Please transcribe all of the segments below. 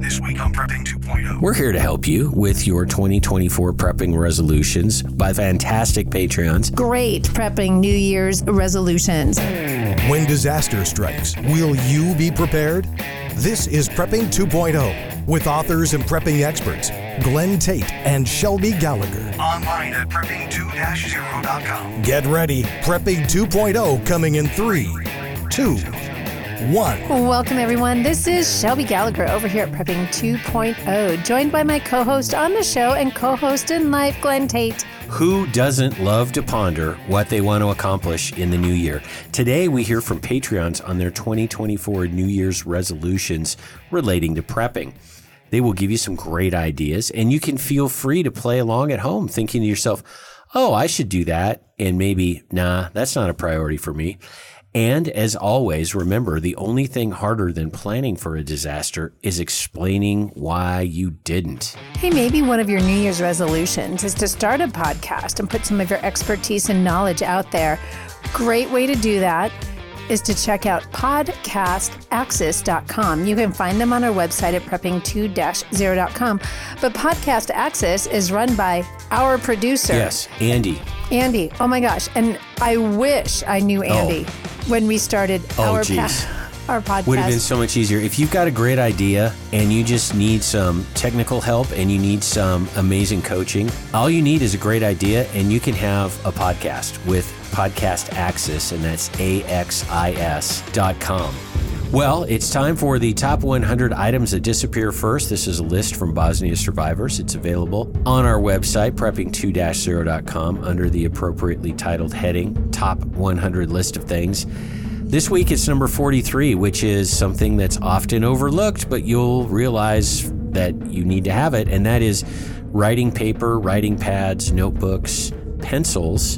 This week on Prepping 2.0. We're here to help you with your 2024 prepping resolutions by fantastic Patreons. Great prepping New Year's resolutions. When disaster strikes, will you be prepared? This is Prepping 2.0 with authors and prepping experts Glenn Tate and Shelby Gallagher. Online at prepping2-0.com. Get ready. Prepping 2.0 coming in three, two, one. Welcome, everyone. This is Shelby Gallagher over here at Prepping 2.0, joined by my co host on the show and co host in life, Glenn Tate. Who doesn't love to ponder what they want to accomplish in the new year? Today, we hear from Patreons on their 2024 New Year's resolutions relating to prepping. They will give you some great ideas, and you can feel free to play along at home, thinking to yourself, oh, I should do that. And maybe, nah, that's not a priority for me. And as always, remember the only thing harder than planning for a disaster is explaining why you didn't. Hey, maybe one of your New Year's resolutions is to start a podcast and put some of your expertise and knowledge out there. Great way to do that is to check out podcastaxis.com. You can find them on our website at prepping2-0.com. But Podcast Axis is run by our producer. Yes, Andy. Andy. Oh my gosh. And I wish I knew oh. Andy when we started Oh, our, geez. our podcast. Would have been so much easier. If you've got a great idea and you just need some technical help and you need some amazing coaching, all you need is a great idea and you can have a podcast with Podcast Axis, and that's A-X-I-S dot com. Well, it's time for the top 100 items that disappear first. This is a list from Bosnia survivors. It's available on our website, prepping2-0.com, under the appropriately titled heading, Top 100 List of Things. This week it's number 43, which is something that's often overlooked, but you'll realize that you need to have it, and that is writing paper, writing pads, notebooks, pencils,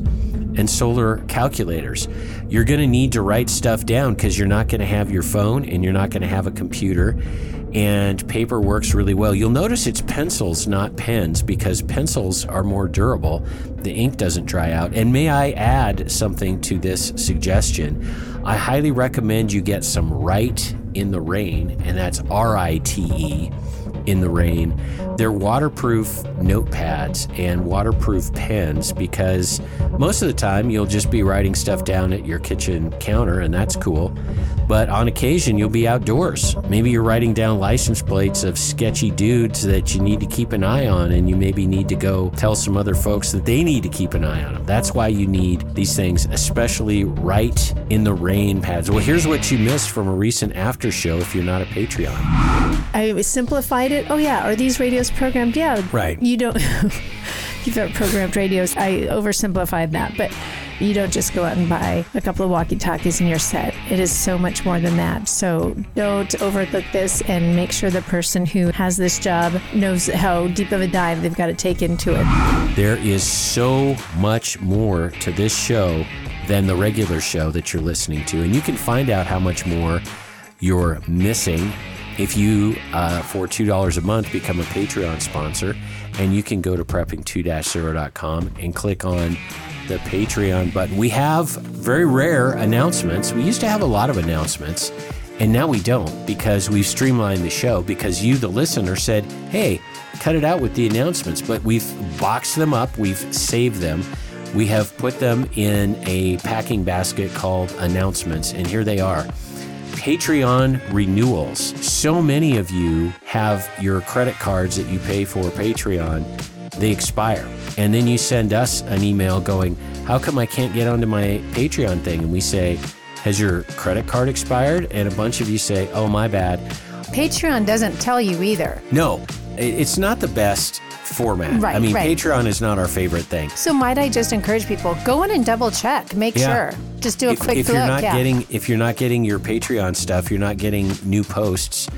and solar calculators. You're going to need to write stuff down because you're not going to have your phone and you're not going to have a computer. And paper works really well. You'll notice it's pencils, not pens, because pencils are more durable. The ink doesn't dry out. And may I add something to this suggestion? I highly recommend you get some Rite in the Rain, and that's R I T E in the rain. They're waterproof notepads and waterproof pens because most of the time you'll just be writing stuff down at your kitchen counter, and that's cool. But on occasion, you'll be outdoors. Maybe you're writing down license plates of sketchy dudes that you need to keep an eye on, and you maybe need to go tell some other folks that they need to keep an eye on them. That's why you need these things, especially Rite in the Rain pads. Well, here's what you missed from a recent after show if you're not a Patreon. I simplified it. Oh yeah, are these radios programmed? Yeah. Right. You don't. You've got programmed radios. I oversimplified that, but you don't just go out and buy a couple of walkie-talkies and you're set. It is so much more than that. So don't overlook this and make sure the person who has this job knows how deep of a dive they've got to take into it. There is so much more to this show than the regular show that you're listening to. And you can find out how much more you're missing if you, uh, for $2 a month, become a Patreon sponsor. And you can go to prepping2-0.com and click on the Patreon button. We have very rare announcements. We used to have a lot of announcements. And now we don't because we've streamlined the show because you, the listener, said, hey, cut it out with the announcements. But we've boxed them up, we've saved them, we have put them in a packing basket called announcements, and here they are. Patreon renewals. So many of you have your credit cards that you pay for Patreon, they expire. And then you send us an email going, How come I can't get onto my Patreon thing? And we say, Has your credit card expired? And a bunch of you say, Oh, my bad. Patreon doesn't tell you either. No, it's not the best format. Right, I mean, right. Patreon is not our favorite thing. So might I just encourage people go in and double check, make Yeah. sure. Just do a if, quick if look. you're not yeah. getting if you're not getting your Patreon stuff, you're not getting new posts.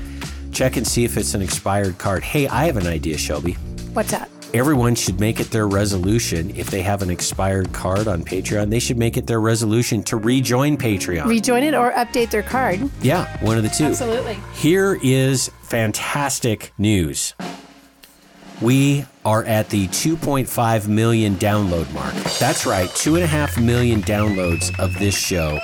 Check and see if it's an expired card. Hey, I have an idea, Shelby. What's that? Everyone should make it their resolution if they have an expired card on Patreon. They should make it their resolution to rejoin Patreon. Rejoin it or update their card. yeah, one of the two. Absolutely. Here is fantastic news. We are at the 2.5 million download mark. That's right, two and a half million downloads of this show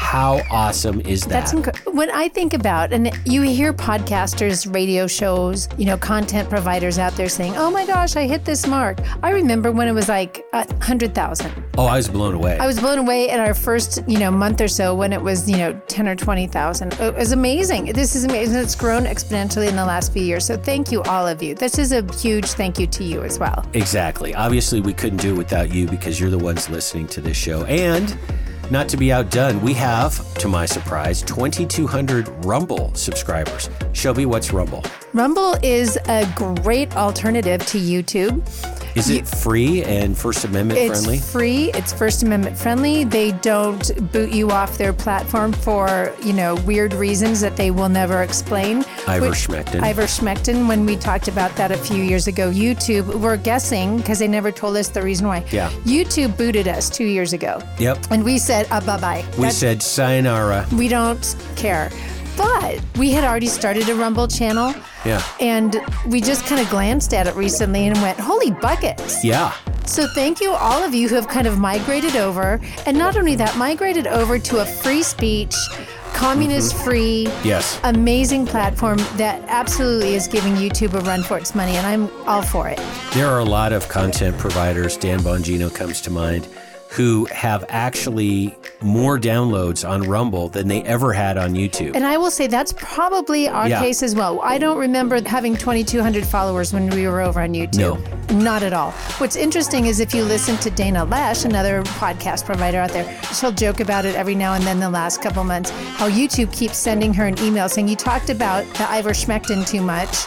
How awesome is that? That's inc- when I think about, and you hear podcasters, radio shows, you know, content providers out there saying, "Oh my gosh, I hit this mark." I remember when it was like a hundred thousand. oh, I was blown away. I was blown away at our first, you know, month or so when it was, you know, ten or twenty thousand. It was amazing. This is amazing. It's grown exponentially in the last few years. So thank you, all of you. This is a huge thank you to you as well. Exactly. Obviously, we couldn't do it without you because you're the ones listening to this show. And not to be outdone, we have, to my surprise, 2,200 Rumble subscribers. Shelby, what's Rumble? Rumble is a great alternative to YouTube. Is it free and First Amendment It's friendly? It's free. It's First Amendment friendly. They don't boot you off their platform for you know weird reasons that they will never explain. Ivor Which- Schmeckton. Ivor Schmeckton. When we talked about that a few years ago, YouTube. We're guessing because they never told us the reason why. Yeah. YouTube booted us two years ago, Yep. and we said uh, bye bye. We said sayonara. we don't care. But we had already started a Rumble channel. Yeah. And we just kind of glanced at it recently and went, holy buckets. Yeah. So thank you all of you who have kind of migrated over, and not only that, migrated over to a free speech, communist mm-hmm. free, Yes. amazing platform that absolutely is giving YouTube a run for its money, and I'm all for it. There are a lot of content providers, Dan Bongino comes to mind, who have actually more downloads on Rumble than they ever had on YouTube. And I will say that's probably our Yeah. case as well. I don't remember having 2,200 followers when we were over on YouTube. No. Not at all. What's interesting is if you listen to Dana Loesch, another podcast provider out there, she'll joke about it every now and then the last couple months, how YouTube keeps sending her an email saying, You talked about the Ivor Schmeckton too much.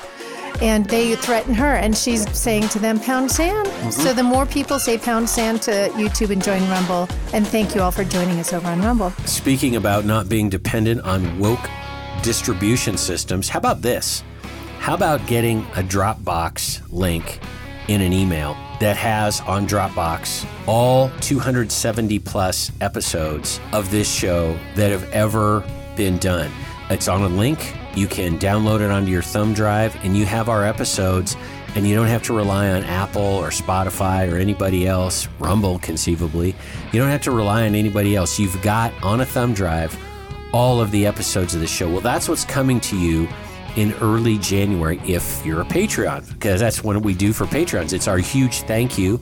And they threaten her, and she's saying to them, Pound sand. Mm-hmm. So the more people say pound sand to YouTube and join Rumble, and thank you all for joining us over on Rumble. Speaking about not being dependent on woke distribution systems, how about this? How about getting a Dropbox link in an email that has on Dropbox all 270 plus episodes of this show that have ever been done? It's on a link. You can download it onto your thumb drive, and you have our episodes, and you don't have to rely on Apple or Spotify or anybody else, Rumble conceivably. You don't have to rely on anybody else. You've got on a thumb drive all of the episodes of the show. Well, that's what's coming to you in early January if you're a Patreon, because that's what we do for Patreons. It's our huge thank you,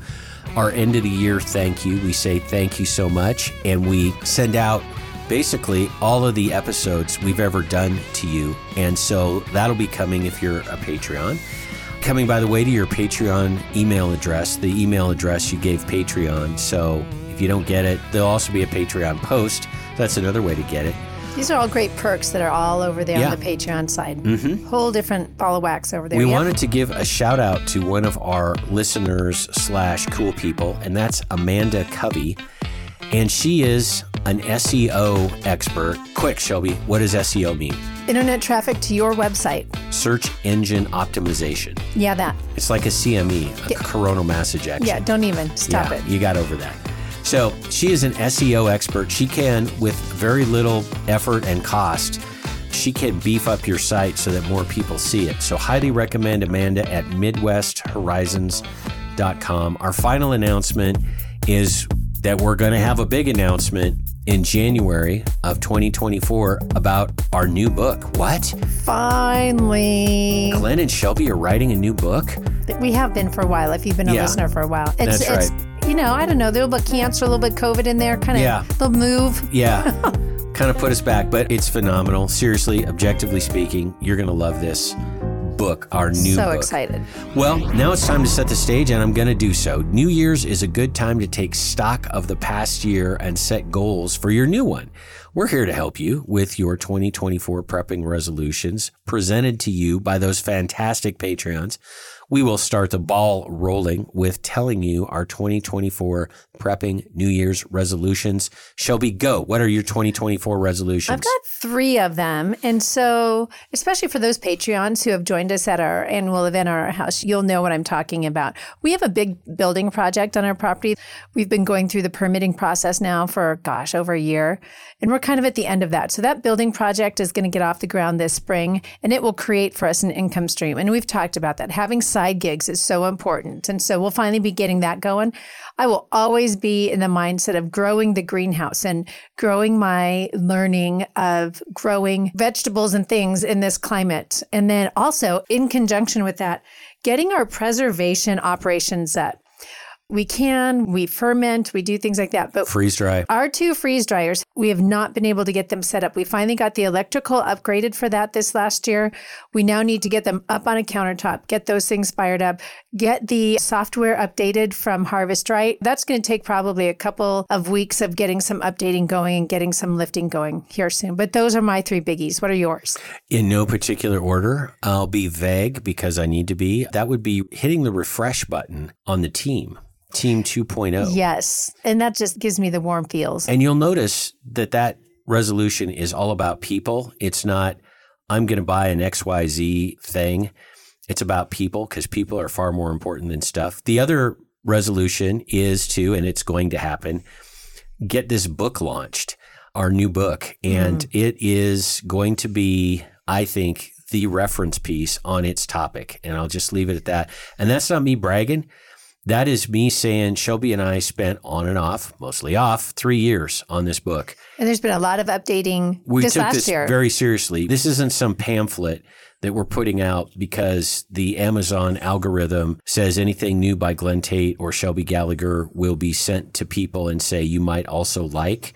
our end of the year thank you. We say thank you so much, and we send out basically all of the episodes we've ever done to you. And so that'll be coming if you're a Patreon. Coming, by the way, to your Patreon email address, the email address you gave Patreon. So if you don't get it, there'll also be a Patreon post. That's another way to get it. These are all great perks that are all over there Yeah. on the Patreon side. Mm-hmm. Whole different ball of wax over there. We wanted to give a shout out to one of our listeners slash cool people, and that's Amanda Covey. And she is an SEO expert. Quick, Shelby, what does SEO mean? Internet traffic to your website. Search engine optimization. Yeah, that. It's like a CME, a coronal mass ejection. Yeah, don't even stop yeah, it. You got over that. So she is an SEO expert. She can, with very little effort and cost, she can beef up your site so that more people see it. So highly recommend Amanda at MidwestHorizons.com. Our final announcement is that we're going to have a big announcement in January of 2024 about our new book. What? Finally. Glenn and Shelby are writing a new book? We have been for a while, if you've been a Yeah. listener for a while. It's, That's it's you know, I don't know, little bit cancer, a little bit COVID in there, kind of Yeah. they'll move. Yeah. kind of put us back, but it's phenomenal. Seriously, objectively speaking, you're going to love this book, our new so book. excited. Well, now it's time to set the stage, and I'm going to do so. New Year's is a good time to take stock of the past year and set goals for your new one. We're here to help you with your 2024 prepping resolutions presented to you by those fantastic Patreons. We will start the ball rolling with telling you our 2024 prepping New Year's resolutions. Shelby, go. What are your 2024 resolutions? I've got three of them. And so, especially for those Patreons who have joined us at our annual event our house, you'll know what I'm talking about. We have a big building project on our property. We've been going through the permitting process now for, gosh, over a year. And we're kind of at the end of that. So that building project is going to get off the ground this spring and it will create for us an income stream. And we've talked about that. Having side gigs is so important. And so we'll finally be getting that going. I will always be in the mindset of growing the greenhouse and growing my learning of growing vegetables and things in this climate. And then also in conjunction with that, getting our preservation operations set we can, we ferment, we do things like that. But Freeze dry. our two freeze dryers, we have not been able to get them set up. We finally got the electrical upgraded for that this last year. We now need to get them up on a countertop, get those things fired up, get the software updated from Harvest Right. That's going to take probably a couple of weeks of getting some updating going and getting some lifting going here soon. But those are my three biggies. What are yours? In no particular order, I'll be vague because I need to be. That would be hitting the refresh button on the team, Team 2.0. Yes. And that just gives me the warm feels. And you'll notice that that resolution is all about people. It's not, I'm going to buy an XYZ thing. It's about people because people are far more important than stuff. The other resolution is to, and it's going to happen, get this book launched, our new book. And mm-hmm. it is going to be, I think, the reference piece on its topic. And I'll just leave it at that. And that's not me bragging. That is me saying Shelby and I spent on and off, mostly off, three years on this book. And there's been a lot of updating We this took this year. very seriously. This isn't some pamphlet that we're putting out because the Amazon algorithm says anything new by Glenn Tate or Shelby Gallagher will be sent to people and say you might also like.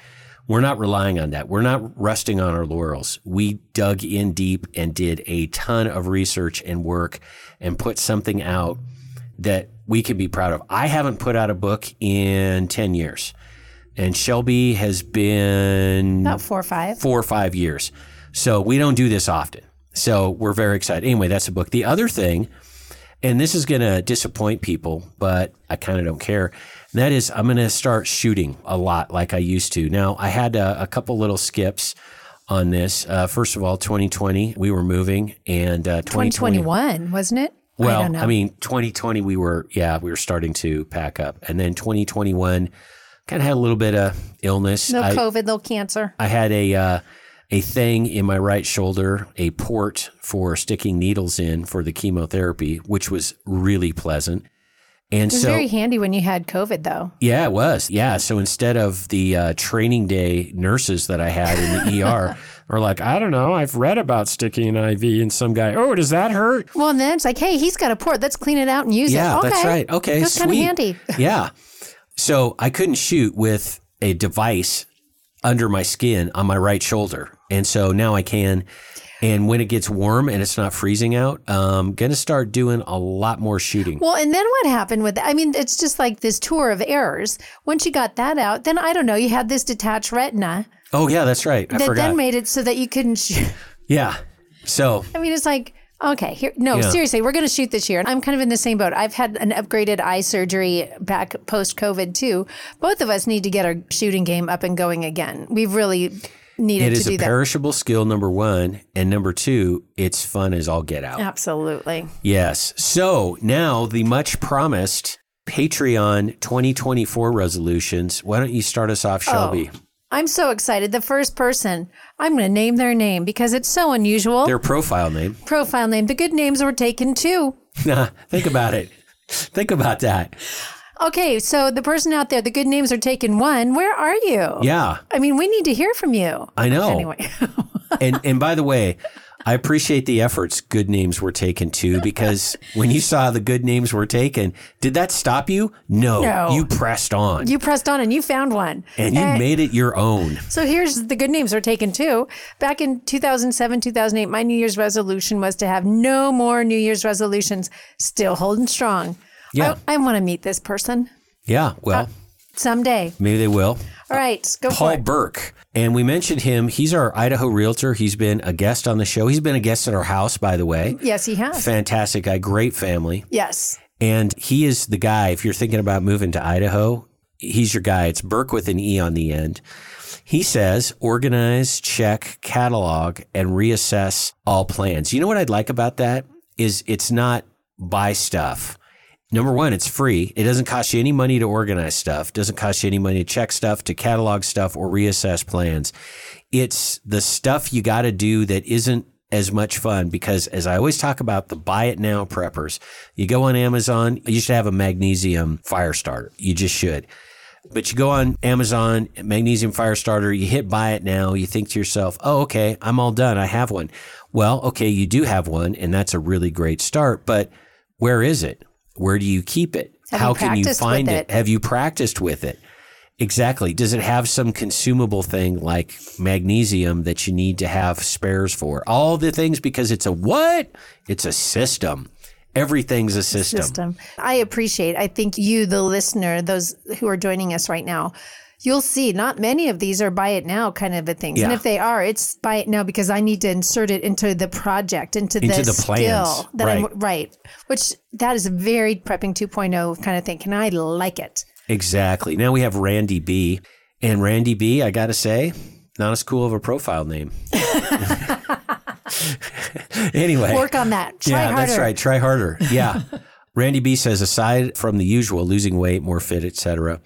We're not relying on that. We're not resting on our laurels. We dug in deep and did a ton of research and work and put something out that we can be proud of. I haven't put out a book in 10 years. And Shelby has been About four or five. four or five years. So we don't do this often. So we're very excited. Anyway, that's a book. The other thing, and this is going to disappoint people, but I kind of don't care. And that is, I'm going to start shooting a lot like I used to. Now, I had a, a couple little skips on this. Uh, first of all, 2020, we were moving, and uh, 2021, wasn't it? I well, don't. I, mean, 2020, we were, yeah, we were starting to pack up. And then 2021, kind of had a little bit of illness. no I, COVID, no cancer. I had a, uh, a thing in my right shoulder, a port for sticking needles in for the chemotherapy, which was really pleasant. And It was so, very handy when you had COVID, though. yeah, it was. Yeah. So instead of the uh, training day nurses that I had in the ER, are like, I don't know, I've read about sticking an IV in some guy. Oh, does that hurt? Well, and then it's like, hey, he's got a port. Let's clean it out and use Yeah, it. Okay. that's right. Okay, That's kind of handy. yeah. So I couldn't shoot with a device under my skin on my right shoulder. And so now I can. And when it gets warm and it's not freezing out, I'm going to start doing a lot more shooting. Well, and then what happened with I mean, it's just like this tour of errors. Once you got that out, then I don't know, you had this detached retina oh, yeah, that's right. I that forgot. then made it so that you couldn't shoot. yeah. So, I mean, it's like, okay, here, no, Yeah. seriously, we're going to shoot this year. And I'm kind of in the same boat. I've had an upgraded eye surgery back post COVID too. Both of us need to get our shooting game up and going again. We've really needed it to is do a perishable skill, number one. And number two, it's fun as all get out. Absolutely. Yes. So now the much promised Patreon 2024 resolutions. Why don't you start us off, oh, Shelby? I'm so excited. The first person, I'm going to name their name because it's so unusual. Their profile name. Profile name. The good names were taken too. Think about it. Think about that. Okay, so the person out there, the good names are taken one. Where are you? Yeah, I mean, we need to hear from you. I know. Anyway, And and by the way, I appreciate the efforts good names were taken too because when you saw the good names were taken, did that stop you? No. No. You pressed on you pressed on and you found one. and you And- made it your own. So here's the good names were taken too. Back in 2007, 2008, my New Year's resolution was to have no more New Year's resolutions. Still holding strong. Yeah. I, I want to meet this person Yeah, well, uh, someday. maybe they will. All right, uh, go Paul. Burke. And we mentioned him. He's our Idaho realtor. He's been a guest on the show. He's been a guest at our house, by the way. Yes, he has. Fantastic guy, great family. Yes. And he is the guy, if you're thinking about moving to Idaho, he's your guy. It's Burke with an E on the end. He says, organize, check, catalog, and reassess all plans. You know what I'd like about that is it's not buy stuff number one, it's free. It doesn't cost you any money to organize stuff, doesn't cost you any money to check stuff, to catalog stuff, or reassess plans. It's the stuff you got to do that isn't as much fun because as I always talk about the buy it now preppers, you go on Amazon, you should have a magnesium fire starter. You just should. But you go on Amazon, magnesium fire starter, you hit buy it now, you think to yourself, oh, okay, I'm all done. I have one. Well, okay, you do have one, and that's a really great start. But where is it? Where do you keep it? Have How you can you find it? it? Have you practiced with it? Exactly. Does it have some consumable thing like magnesium that you need to have spares for? All the things because it's a what? It's a system. Everything's a system. system. I appreciate. I think you, the listener, those who are joining us right now, you'll see not many of these are buy it now kind of a things. And if they are, it's buy it now because I need to insert it into the project, into, Into the, the plans. skill that Right. I'm right. Which that is a very prepping 2.0 kind of thing. And I like it. Exactly. Now we have Randy B. And Randy B, I got to say, not as cool of a profile name. anyway. Work on that. Try yeah, harder. that's right. Try harder. Yeah. Randy B says aside from the usual losing weight, more fit, etc.,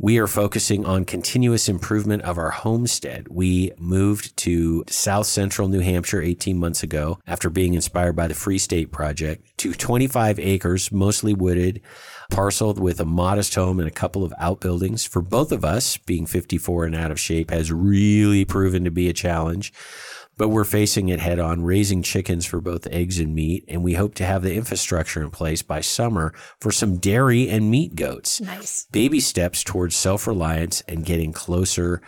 we are focusing on continuous improvement of our homestead. We moved to South Central New Hampshire 18 months ago after being inspired by the Free State Project to 25 acres, mostly wooded, parceled with a modest home and a couple of outbuildings. For both of us, being 54 and out of shape has really proven to be a challenge but we're facing it head on, raising chickens for both eggs and meat. And we hope to have the infrastructure in place by summer for some dairy and meat goats. Nice. Baby steps towards self reliance and getting closer,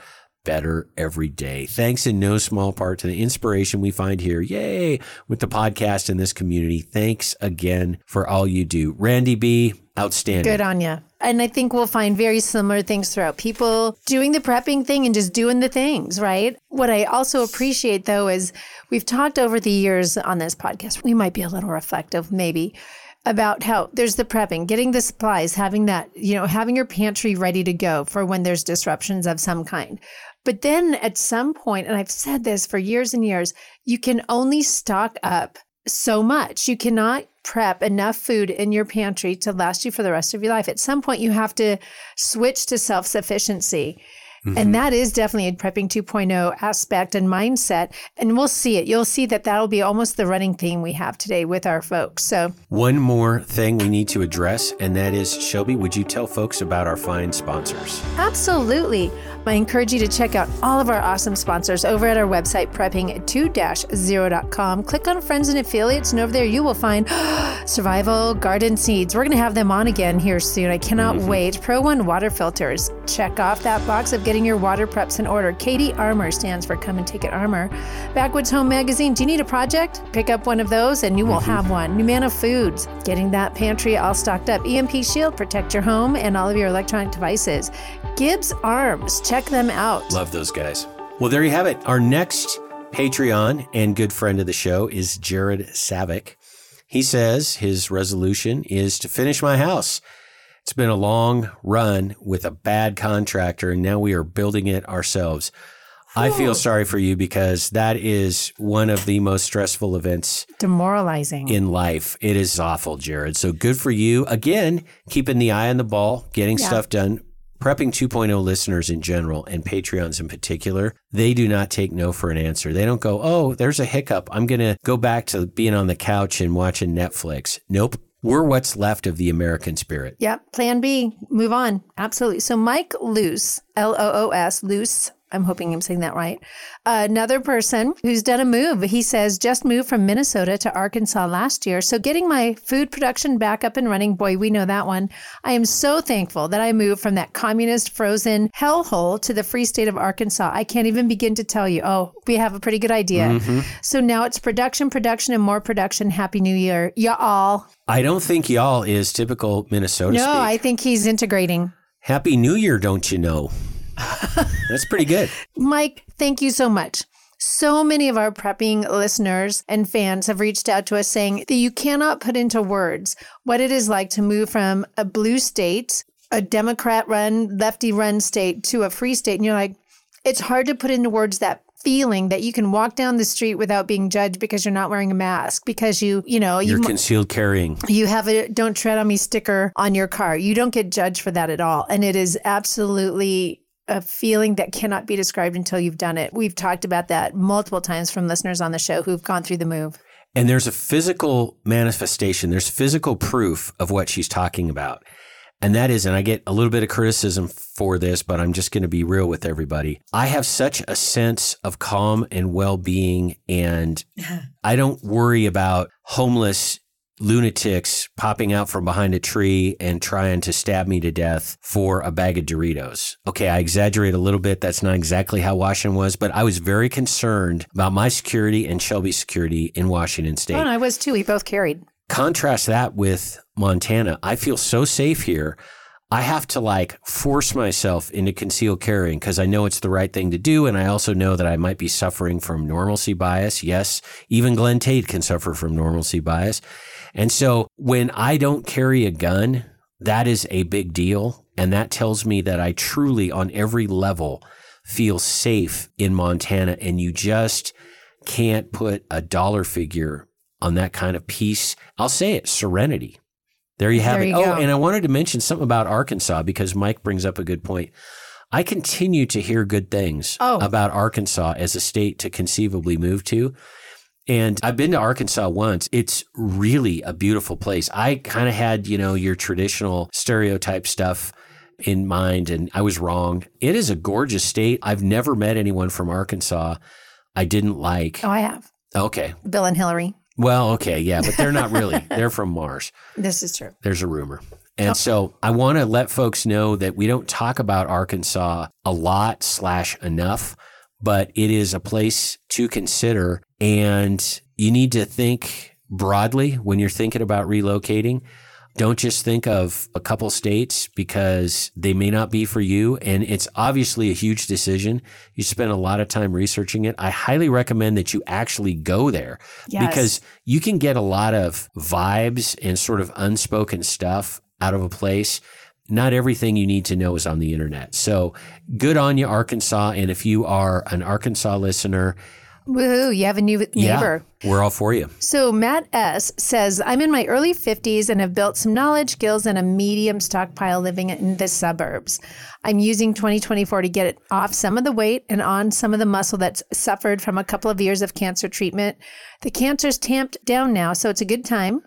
better every day. Thanks in no small part to the inspiration we find here. Yay! With the podcast and this community. Thanks again for all you do. Randy B, outstanding. Good on you. And I think we'll find very similar things throughout people doing the prepping thing and just doing the things, right? What I also appreciate though is we've talked over the years on this podcast. We might be a little reflective, maybe. About how there's the prepping, getting the supplies, having that, you know, having your pantry ready to go for when there's disruptions of some kind. But then at some point, and I've said this for years and years, you can only stock up so much. You cannot prep enough food in your pantry to last you for the rest of your life. At some point, you have to switch to self sufficiency. And mm-hmm. that is definitely a prepping 2.0 aspect and mindset. And we'll see it. You'll see that that'll be almost the running theme we have today with our folks. So, One more thing we need to address, and that is Shelby, would you tell folks about our fine sponsors? Absolutely. I encourage you to check out all of our awesome sponsors over at our website, prepping2-0.com. Click on friends and affiliates, and over there you will find Survival Garden Seeds. We're going to have them on again here soon. I cannot mm-hmm. wait. ProOne Water Filters. Check off that box of getting your water preps in order. CATI Armor stands for Come and Take It Armor. Backwoods Home Magazine. Do you need a project? Pick up one of those and you will mm-hmm. have one. Numanna Foods. Getting that pantry all stocked up. EMP Shield. Protect your home and all of your electronic devices. Gibbz Arms. Check them out. Love those guys. Well, there you have it. Our next Patreon and good friend of the show is Jared Savick. He says his resolution is to finish my house. It's been a long run with a bad contractor, and now we are building it ourselves. I feel sorry for you because that is one of the most stressful events Demoralizing. in life. It is awful, Jared. So good for you. Again, keeping the eye on the ball, getting Yeah. stuff done. Prepping 2.0 listeners in general and Patreons in particular, they do not take no for an answer. They don't go, oh, there's a hiccup. I'm going to go back to being on the couch and watching Netflix. Nope. We're what's left of the American spirit. Yep. Plan B. Move on. Absolutely. So Mike Loose, L O O S, Luce. I'm hoping I'm saying that right. another person who's done a move. He says just moved from Minnesota to Arkansas last year. So getting my food production back up and running, boy, we know that one. I am so thankful that I moved from that communist frozen hellhole to the free state of Arkansas. I can't even begin to tell you. Oh, we have a pretty good idea. Mm-hmm. So now it's production, production, and more production. Happy New Year, y'all. I don't think y'all is typical Minnesota No, speak. I think he's integrating. Happy New Year, don't you know? That's pretty good. Mike, thank you so much. So many of our prepping listeners and fans have reached out to us saying that you cannot put into words what it is like to move from a blue state, a Democrat run, lefty run state to a free state. And you're like, it's hard to put into words that feeling that you can walk down the street without being judged because you're not wearing a mask because you you know You're you concealed carrying. you have a don't tread on me sticker on your car you don't get judged for that at all and it is absolutely a feeling that cannot be described until you've done it we've talked about that multiple times from listeners on the show who've gone through the move And there's a physical manifestation, there's physical proof of what she's talking about. And that is, and I get a little bit of criticism for this, but I'm just going to be real with everybody. I have such a sense of calm and well being, and I don't worry about homeless lunatics popping out from behind a tree and trying to stab me to death for a bag of Doritos. Okay, I exaggerate a little bit. That's not exactly how Washington was, but I was very concerned about my security and Shelby's security in Washington state. oh and i was too we both carried Contrast that with Montana. I feel so safe here. I have to like force myself into concealed carrying because I know it's the right thing to do. And I also know that I might be suffering from normalcy bias. Yes, even Glenn Tate can suffer from normalcy bias. And so when I don't carry a gun, that is a big deal. And that tells me that I truly, on every level, feel safe in Montana. And you just can't put a dollar figure on that kind of peace. I'll say it serenity. There you have There it. you oh, and I wanted to mention something about Arkansas because Mike brings up a good point. I continue to hear good things Oh. about Arkansas as a state to conceivably move to. And I've been to Arkansas once. It's really a beautiful place. I kind of had, you know, your traditional stereotype stuff in mind, and I was wrong. It is a gorgeous state. I've never met anyone from Arkansas I didn't like. oh i have Okay. bill and hillary Well, okay. Yeah, but they're not really. they're from Mars. this is true There's a rumor. And oh. so I want to let folks know that we don't talk about Arkansas a lot slash enough, but it is a place to consider. And you need to think broadly when you're thinking about relocating. Don't just think of a couple states because they may not be for you. And it's obviously a huge decision. You spend a lot of time researching it. I highly recommend that you actually go there Yes. because you can get a lot of vibes and sort of unspoken stuff out of a place. Not everything you need to know is on the internet. So good on you, Arkansas. And if you are an Arkansas listener, Woohoo, you have a new neighbor. yeah, we're all for you. So Matt S says, I'm in my early 50s and have built some knowledge, skills, and a medium stockpile living in the suburbs. I'm using 2024 to get it off some of the weight and on some of the muscle that's suffered from a couple of years of cancer treatment. The cancer's tamped down now, so it's a good time.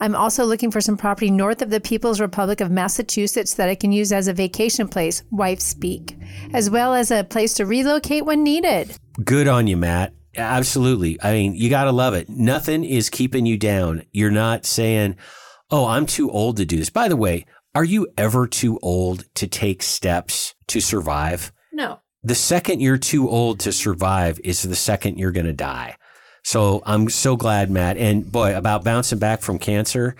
I'm also looking for some property north of the People's Republic of Massachusetts that I can use as a vacation place, wife speak, as well as a place to relocate when needed. Good on you, Matt. Absolutely. I mean, you got to love it. Nothing is keeping you down. You're not saying, oh, I'm too old to do this. By the way, are you ever too old to take steps to survive? No. The second you're too old to survive is the second you're going to die. So I'm so glad, Matt. And boy, about bouncing back from cancer,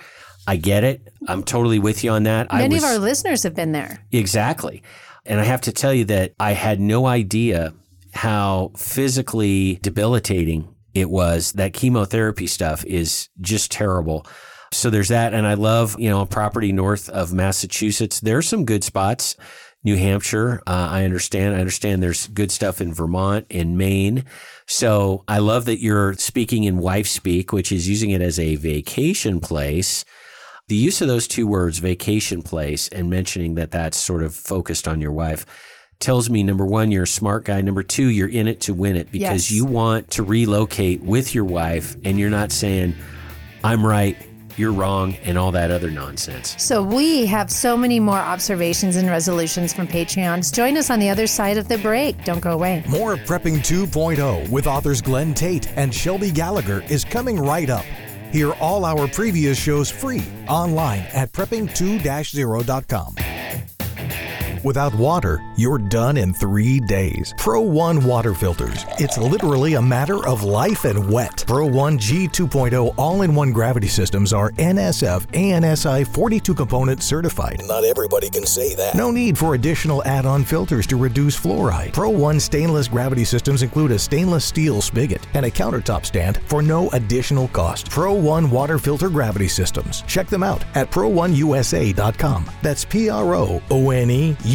I get it. I'm totally with you on that. I Many was, of our listeners have been there. Exactly. And I have to tell you that I had no idea how physically debilitating it was. That chemotherapy stuff is just terrible. So there's that. And I love, you know, a property north of Massachusetts. There's some good spots. New Hampshire, uh, I understand. I understand there's good stuff in Vermont and Maine. So I love that you're speaking in wife speak, which is using it as a vacation place. The use of those two words, vacation place, and mentioning that that's sort of focused on your wife tells me number one, you're a smart guy. Number two, you're in it to win it because Yes. you want to relocate with your wife and you're not saying, I'm right, you're wrong, and all that other nonsense. So we have so many more observations and resolutions from Patreons. Join us on the other side of the break. Don't go away. More Prepping 2.0 with authors Glenn Tate and Shelby Gallagher is coming right up. Hear all our previous shows free online at prepping2-0.com. Without water, you're done in three days. ProOne water filters. It's literally a matter of life and wet. ProOne G 2.0 all in one gravity systems are NSF ANSI 42 component certified. Not everybody can say that. No need for additional add on filters to reduce fluoride. ProOne stainless gravity systems include a stainless steel spigot and a countertop stand for no additional cost. ProOne water filter gravity systems. Check them out at pro1usa.com. That's P R O O N E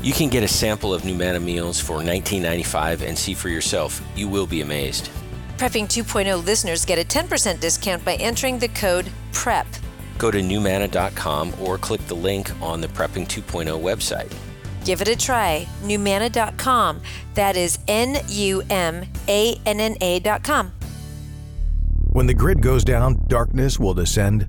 You can get a sample of Numanna meals for $19.95 and see for yourself. You will be amazed. Prepping 2.0 listeners get a 10% discount by entering the code PREP. Go to numanna.com or click the link on the Prepping 2.0 website. Give it a try. Numanna.com. That is N U M A N N A.com. When the grid goes down, darkness will descend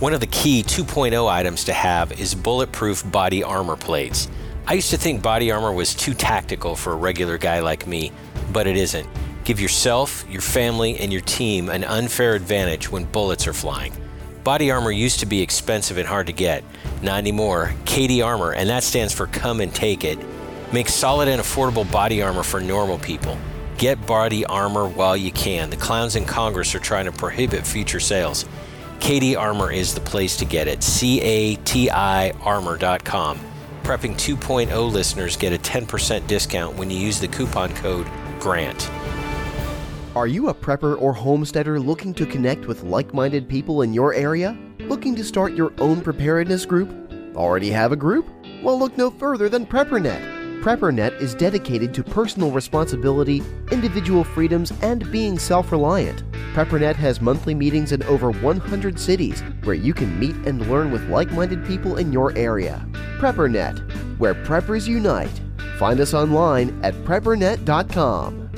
One of the key 2.0 items to have is bulletproof body armor plates. I used to think body armor was too tactical for a regular guy like me, but it isn't. Give yourself, your family, and your team an unfair advantage when bullets are flying. Body armor used to be expensive and hard to get. Not anymore. CATI Armor, and that stands for Come and Take It, makes solid and affordable body armor for normal people. Get body armor while you can. The clowns in Congress are trying to prohibit future sales. CATI Armor is the place to get it. C A T I armor.com. Prepping 2.0 listeners get a 10% discount when you use the coupon code GRANT. Are you a prepper or homesteader looking to connect with like minded people in your area? Looking to start your own preparedness group? Already have a group? Well, look no further than PrepperNet. PrepperNet is dedicated to personal responsibility, individual freedoms, and being self reliant. PrepperNet has monthly meetings in over 100 cities where you can meet and learn with like minded people in your area. PrepperNet, where preppers unite. Find us online at preppernet.com.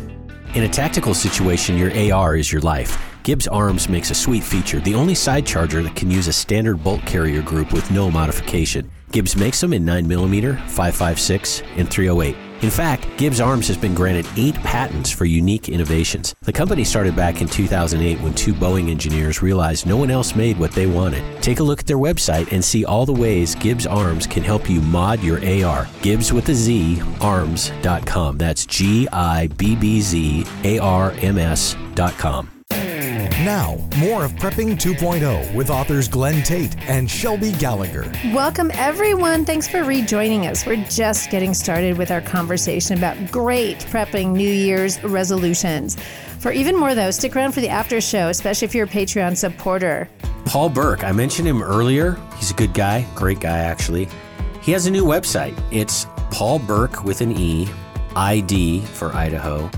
In a tactical situation, your AR is your life. Gibbz Arms makes a sweet feature, the only side charger that can use a standard bolt carrier group with no modification. Gibbz makes them in 9mm, 5.56, and 308. In fact, Gibbz Arms has been granted eight patents for unique innovations. The company started back in 2008 when two Boeing engineers realized no one else made what they wanted. Take a look at their website and see all the ways Gibbz Arms can help you mod your AR. Gibbz with a Z, arms.com. That's G I B B Z A R M S.com. Now, more of Prepping 2.0 with authors Glenn Tate and Shelby Gallagher. Welcome, everyone. Thanks for rejoining us. We're just getting started with our conversation about great prepping New Year's resolutions. For even more, though, stick around for the after show, especially if you're a Patreon supporter. Paul Burke, I mentioned him earlier. He's a good guy, great guy, actually. He has a new website. It's Paul Burke with an E, ID for Idaho,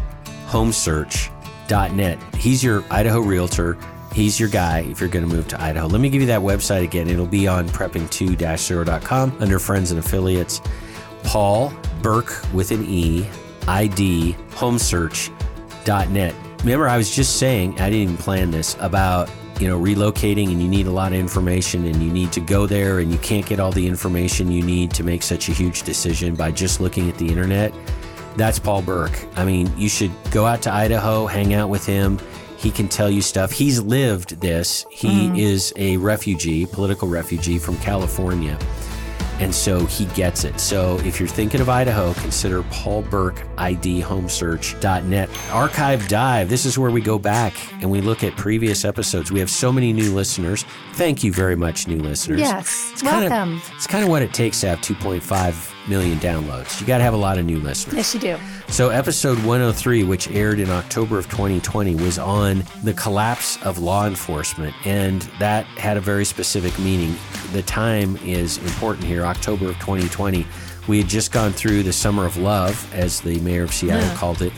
homesearch.net. He's your Idaho realtor. He's your guy if you're going to move to Idaho. Let me give you that website again. It'll be on prepping2-0.com under friends and affiliates. Paul Burke with an E, ID, homesearch.net. Remember, I was just saying, I didn't even plan this, about you know relocating and you need a lot of information and you need to go there and you can't get all the information you need to make such a huge decision by just looking at the internet that's paul burke i mean you should go out to idaho hang out with him he can tell you stuff he's lived this he mm-hmm. is a refugee political refugee from california and so he gets it. So if you're thinking of Idaho, consider Paul Burke ID homesearch.net. Archive Dive. This is where we go back and we look at previous episodes. We have so many new listeners. Thank you very much, new listeners. Yes, It's welcome. it's kind of what it takes to have 2.5 million downloads. You got to have a lot of new listeners. Yes, you do. So, episode 103, which aired in October of 2020, was on the collapse of law enforcement, and that had a very specific meaning. The time is important here. October of 2020 We had just gone through the summer of love, as the mayor of Seattle called it,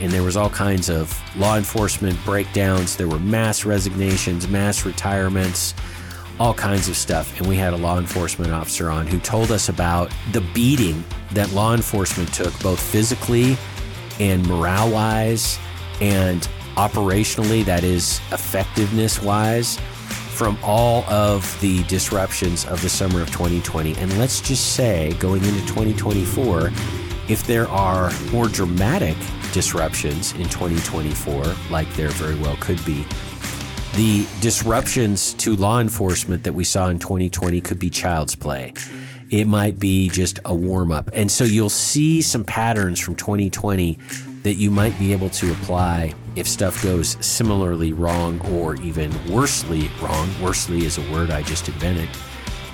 and there was all kinds of law enforcement breakdowns. There were mass resignations, mass retirements, all kinds of stuff. And we had a law enforcement officer on who told us about the beating that law enforcement took, both physically and morale wise, and operationally, that is, effectiveness wise, from all of the disruptions of the summer of 2020. And let's just say, going into 2024, if there are more dramatic disruptions in 2024, like there very well could be, the disruptions to law enforcement that we saw in 2020 could be child's play. It might be just a warm up. And so you'll see some patterns from 2020 that you might be able to apply if stuff goes similarly wrong or even worsely wrong. Worsely is a word I just invented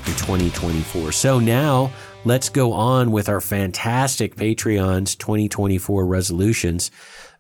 in 2024. So now let's go on with our fantastic Patreon's 2024 resolutions.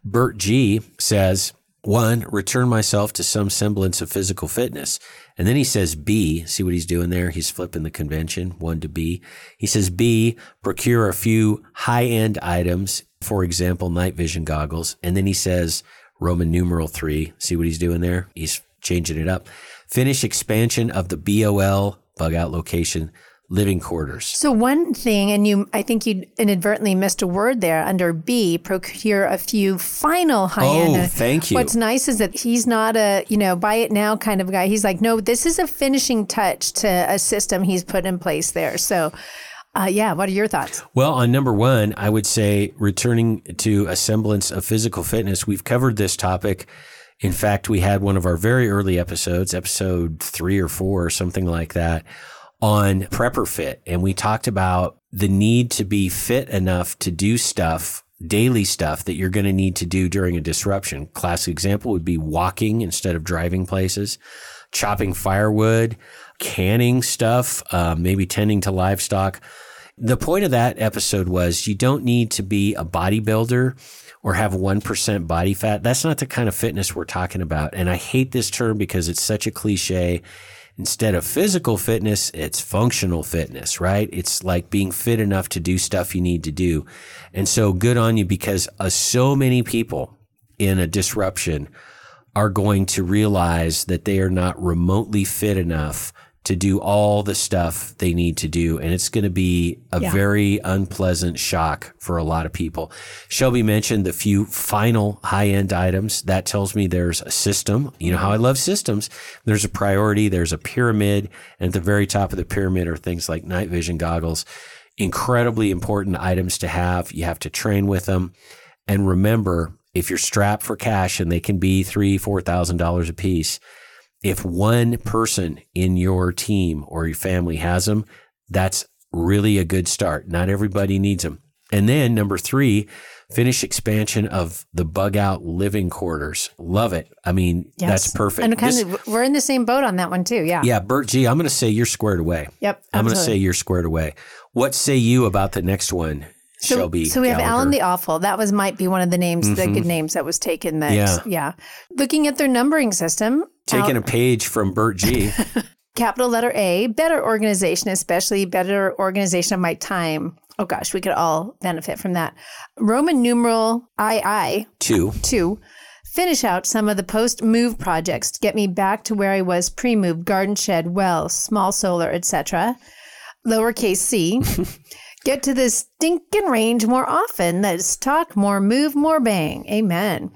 Bert G says, one, return myself to some semblance of physical fitness. And then he says B, see what he's doing there? He's flipping the convention, one to B. He says B, procure a few high end items, for example, night vision goggles. And then he says Roman numeral three, see what he's doing there? He's changing it up. Finish expansion of the BOL bug out location living quarters. So one thing, and you, I think you inadvertently missed a word there under B. Procure a few final high end. Oh, thank you. What's nice is that he's not a you know buy it now kind of guy. He's like, no, this is a finishing touch to a system he's put in place there. So. Uh, yeah, what are your thoughts? Well, on number one, I would say returning to a semblance of physical fitness. We've covered this topic. In fact, we had one of our very early episodes, episode three or four, or something like that, on Prepper Fit. And we talked about the need to be fit enough to do stuff, daily stuff that you're going to need to do during a disruption. Classic example would be walking instead of driving places, chopping firewood, canning stuff, uh, maybe tending to livestock. The point of that episode was you don't need to be a bodybuilder or have 1% body fat. That's not the kind of fitness we're talking about. And I hate this term because it's such a cliche. Instead of physical fitness, it's functional fitness, right? It's like being fit enough to do stuff you need to do. And so good on you because uh, so many people in a disruption are going to realize that they are not remotely fit enough to do all the stuff they need to do. And it's going to be a Yeah. very unpleasant shock for a lot of people. Shelby mentioned the few final high end items. That tells me there's a system. You know how I love systems. There's a priority, there's a pyramid. And at the very top of the pyramid are things like night vision goggles. Incredibly important items to have. You have to train with them. And remember, if you're strapped for cash and they can be three, four thousand dollars a piece, if one person in your team or your family has them, that's really a good start. Not everybody needs them. And then number three, finish expansion of the bug out living quarters. Love it. I mean, that's perfect. And kind This- of, we're in the same boat on that one too. Yeah. yeah, Bert G, I'm going to say you're squared away. Yep. I'm going to say you're squared away. What say you about the next one, So, Shelby? so we have Gallagher? Alan the Awful. That was might be one of the names, the mm-hmm. good names that was taken. That Yeah. yeah. Looking at their numbering system, Taking Al- a page from Bert G. capital letter A, better organization, especially better organization of my time. Oh gosh, we could all benefit from that. Roman numeral II Two. two. Finish out some of the post move projects to get me back to where I was pre move garden shed, well, small solar, etc. Lowercase c. Get to the stinking range more often. Let's talk more, move more, bang. Amen.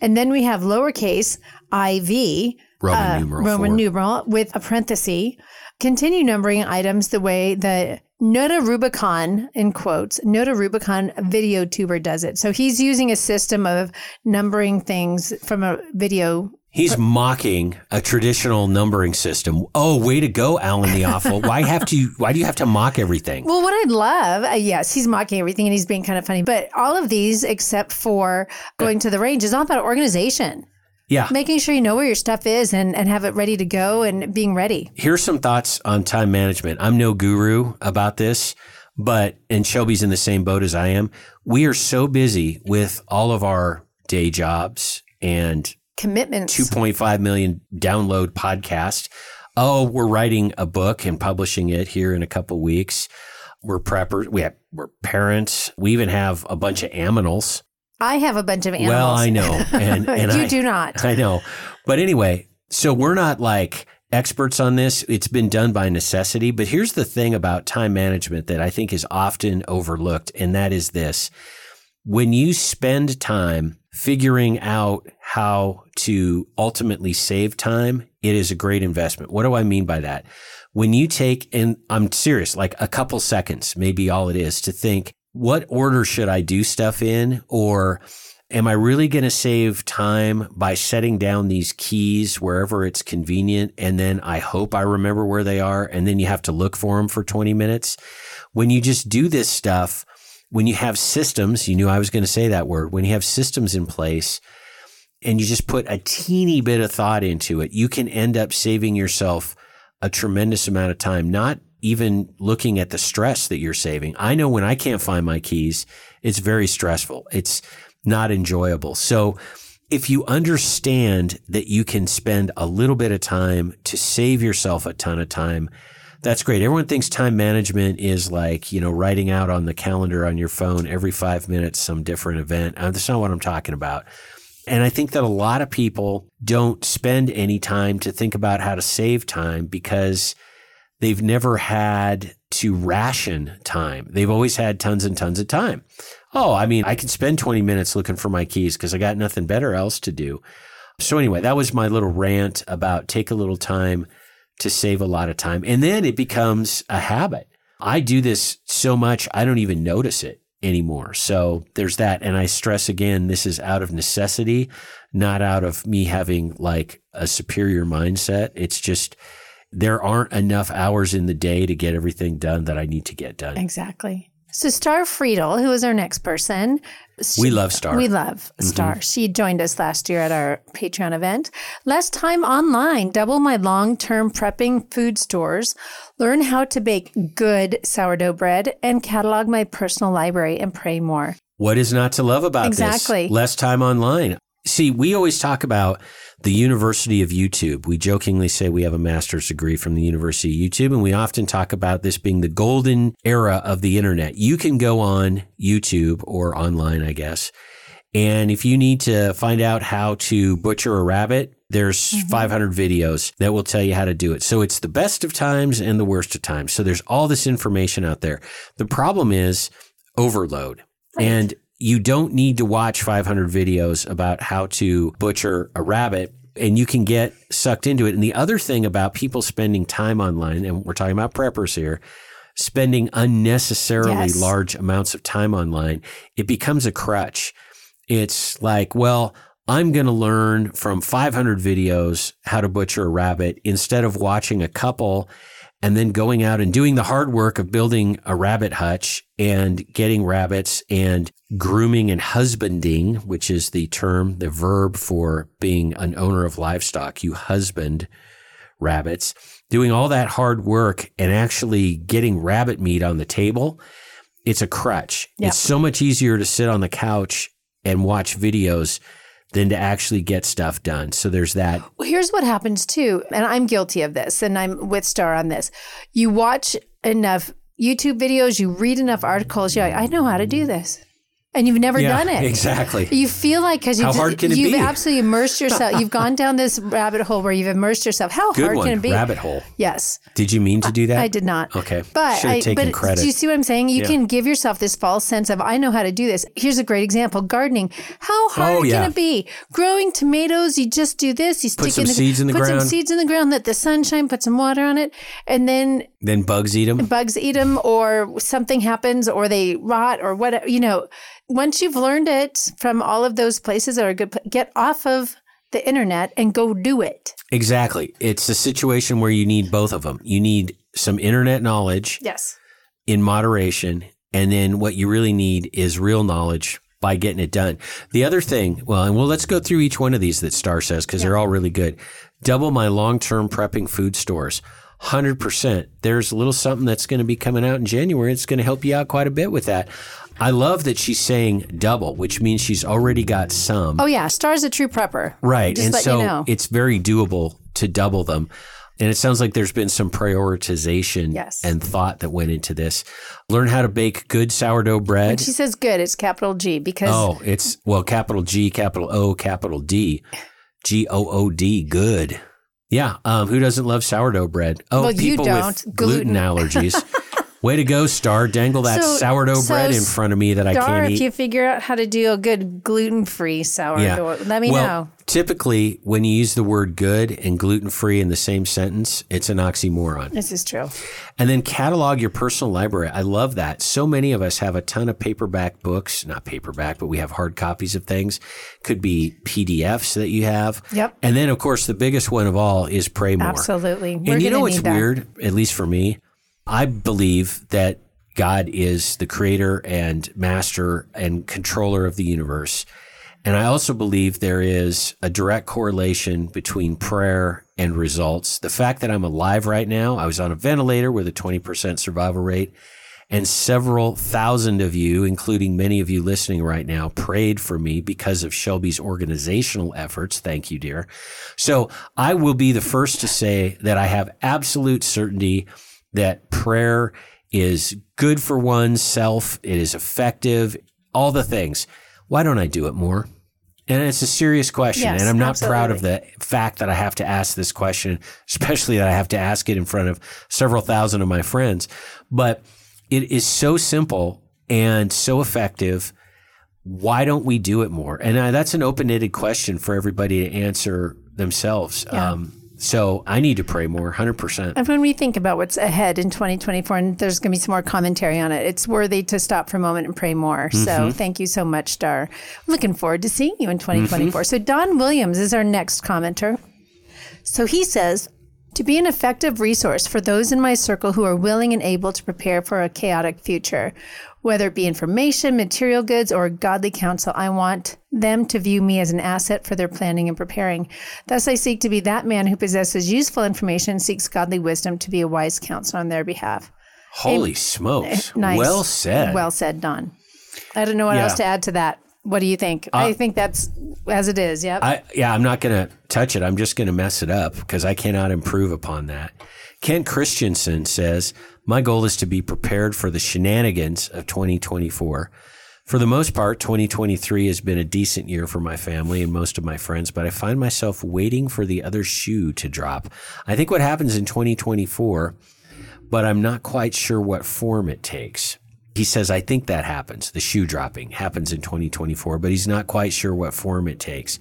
And then we have lowercase iv, Roman uh, numeral Roman four. numeral with a parenthesis. Continue numbering items the way the Noda Rubicon, in quotes, Noda Rubicon video tuber does it. So he's using a system of numbering things from a video. He's mocking a traditional numbering system. Oh, way to go, Alan the Awful. Why have to? Why do you have to mock everything? Well, what I'd love, uh, yes, he's mocking everything and he's being kind of funny, but all of these, except for going to the range, is all about organization. Yeah. Making sure you know where your stuff is and, and have it ready to go and being ready. Here's some thoughts on time management. I'm no guru about this, but and Shelby's in the same boat as I am. We are so busy with all of our day jobs and Commitments. 2.5 million download podcast. Oh, we're writing a book and publishing it here in a couple weeks. We're preppers. We have we're parents. We even have a bunch of aminals. I have a bunch of animals. Well, I know. And, and you I, do not. I know. But anyway, so we're not like experts on this. It's been done by necessity. But here's the thing about time management that I think is often overlooked, and that is this. When you spend time figuring out how to ultimately save time, it is a great investment. What do I mean by that? When you take, and I'm serious, like a couple seconds, maybe all it is to think, what order should I do stuff in? Or am I really going to save time by setting down these keys wherever it's convenient? And then I hope I remember where they are. And then you have to look for them for 20 minutes. When you just do this stuff, when you have systems, you knew I was going to say that word, when you have systems in place and you just put a teeny bit of thought into it, you can end up saving yourself a tremendous amount of time, not even looking at the stress that you're saving. I know when I can't find my keys, it's very stressful. It's not enjoyable. So if you understand that you can spend a little bit of time to save yourself a ton of time, that's great. Everyone thinks time management is like, you know, writing out on the calendar on your phone every five minutes some different event. Uh, that's not what I'm talking about. And I think that a lot of people don't spend any time to think about how to save time because they've never had to ration time. They've always had tons and tons of time. Oh, I mean, I can spend 20 minutes looking for my keys because I got nothing better else to do. So, anyway, that was my little rant about take a little time to save a lot of time. And then it becomes a habit. I do this so much, I don't even notice it anymore. So there's that. And I stress again, this is out of necessity, not out of me having like a superior mindset. It's just, there aren't enough hours in the day to get everything done that I need to get done. Exactly. So Star Friedel, who is our next person, We love Star. We love mm-hmm. Star. She joined us last year at our Patreon event. Less time online, double my long term prepping food stores, learn how to bake good sourdough bread, and catalog my personal library and pray more. What is not to love about Exactly. this? Exactly. Less time online. See, we always talk about the University of YouTube. We jokingly say we have a master's degree from the University of YouTube, and we often talk about this being the golden era of the internet. You can go on YouTube or online, I guess. And if you need to find out how to butcher a rabbit, there's mm-hmm. 500 videos that will tell you how to do it. So it's the best of times and the worst of times. So there's all this information out there. The problem is overload. And you don't need to watch 500 videos about how to butcher a rabbit and you can get sucked into it. And the other thing about people spending time online, and we're talking about preppers here, spending unnecessarily Yes. large amounts of time online, it becomes a crutch. It's like, well, I'm going to learn from 500 videos how to butcher a rabbit instead of watching a couple and then going out and doing the hard work of building a rabbit hutch and getting rabbits and grooming and husbanding, which is the term, the verb for being an owner of livestock. You husband rabbits, doing all that hard work and actually getting rabbit meat on the table. It's a crutch. It's so much easier to sit on the couch and watch videos than to actually get stuff done. So there's that. Well, here's what happens too, and I'm guilty of this, and I'm with Star on this. You watch enough YouTube videos, you read enough articles, you're like, I know how to do this. And you've never done it. Exactly. You feel like because you How just- hard can it you've be? absolutely immersed yourself. You've gone down this rabbit hole where you've immersed yourself. How Good hard one. can it be? Rabbit hole. Yes, Did you mean to do that? I did not. Okay. but Should have I, taken but credit. do you see what I'm saying? You Yeah. can give yourself this false sense of I know how to do this. Here's a great example: gardening. How oh, hard Oh, yeah. can it be? Growing tomatoes, you just do this. You stick some in the, seeds in the put ground. some seeds in the ground, let the sunshine, put some water on it, and then then bugs eat them. bugs eat them or something happens or they rot or whatever you know once you've learned it from all of those places that are good get off of the internet and go do it Exactly. It's a situation where you need both of them. You need some internet knowledge yes in moderation. And then what you really need is real knowledge by getting it done. The other thing, well, and well, let's go through each one of these that Star says because they're all really good. Double my long term prepping food stores. 100%. There's a little something that's going to be coming out in January. It's going to help you out quite a bit with that. I love that she's saying double, which means she's already got some. oh yeah star's a true prepper Right. just and so you know it's very doable to double them. And it sounds like there's been some prioritization Yes. and thought that went into this. Learn how to bake good sourdough bread. When she says good, it's capital G because Oh, it's well, capital G, capital O, capital D, G O O D. Good. Yeah. Um, who doesn't love sourdough bread? Oh, Well, you people don't. with gluten, Gluten. allergies. Way to go, Star! Dangle that So- sourdough so bread in front of me that I can't eat. if you figure out how to do a good gluten free sourdough, let me well, know. Typically, when you use the word good and gluten free in the same sentence, it's an oxymoron. This is true. And then catalog your personal library. I love that. So many of us have a ton of paperback books, not paperback, but we have hard copies of things. Could be PDFs that you have. Yep. And then, of course, the biggest one of all is Pray More. Absolutely. We're and you know what's weird, at least for me? I believe that God is the creator and master and controller of the universe. And I also believe there is a direct correlation between prayer and results. The fact that I'm alive right now, I was on a ventilator with a 20% survival rate, and several thousand of you, including many of you listening right now, prayed for me because of Shelby's organizational efforts. Thank you, dear. So I will be the first to say that I have absolute certainty that prayer is good for oneself, it is effective, all the things. Why don't I do it more? And it's a serious question. Yes, and I'm not proud of the fact that I have to ask this question, especially that I have to ask it in front of several thousand of my friends. But it is so simple and so effective. Why don't we do it more? And uh, that's an open ended question for everybody to answer themselves. Yeah. Um, so I need to pray more, 100%. And when we think about what's ahead in 2024, and there's going to be some more commentary on it, it's worthy to stop for a moment and pray more. Mm-hmm. So thank you so much, Star. Looking forward to seeing you in 2024. So Don Williams is our next commenter. So he says, to be an effective resource for those in my circle who are willing and able to prepare for a chaotic future, whether it be information, material goods, or godly counsel, I want them to view me as an asset for their planning and preparing. Thus, I seek to be that man who possesses useful information and seeks godly wisdom to be a wise counselor on their behalf. Holy smokes. Nice. Well said. Well said, Don. I don't know what Yeah. Else to add to that. What do you think? Uh, I think that's as it is. Yep. I, yeah, I'm not going to touch it. I'm just going to mess it up because I cannot improve upon that. Kent Christensen says, My goal is to be prepared for the shenanigans of 2024. For the most part, 2023 has been a decent year for my family and most of my friends, but I find myself waiting for the other shoe to drop. I think what happens in 2024, but I'm not quite sure what form it takes. He says, I think that happens. The shoe dropping happens in 2024, but he's not quite sure what form it takes.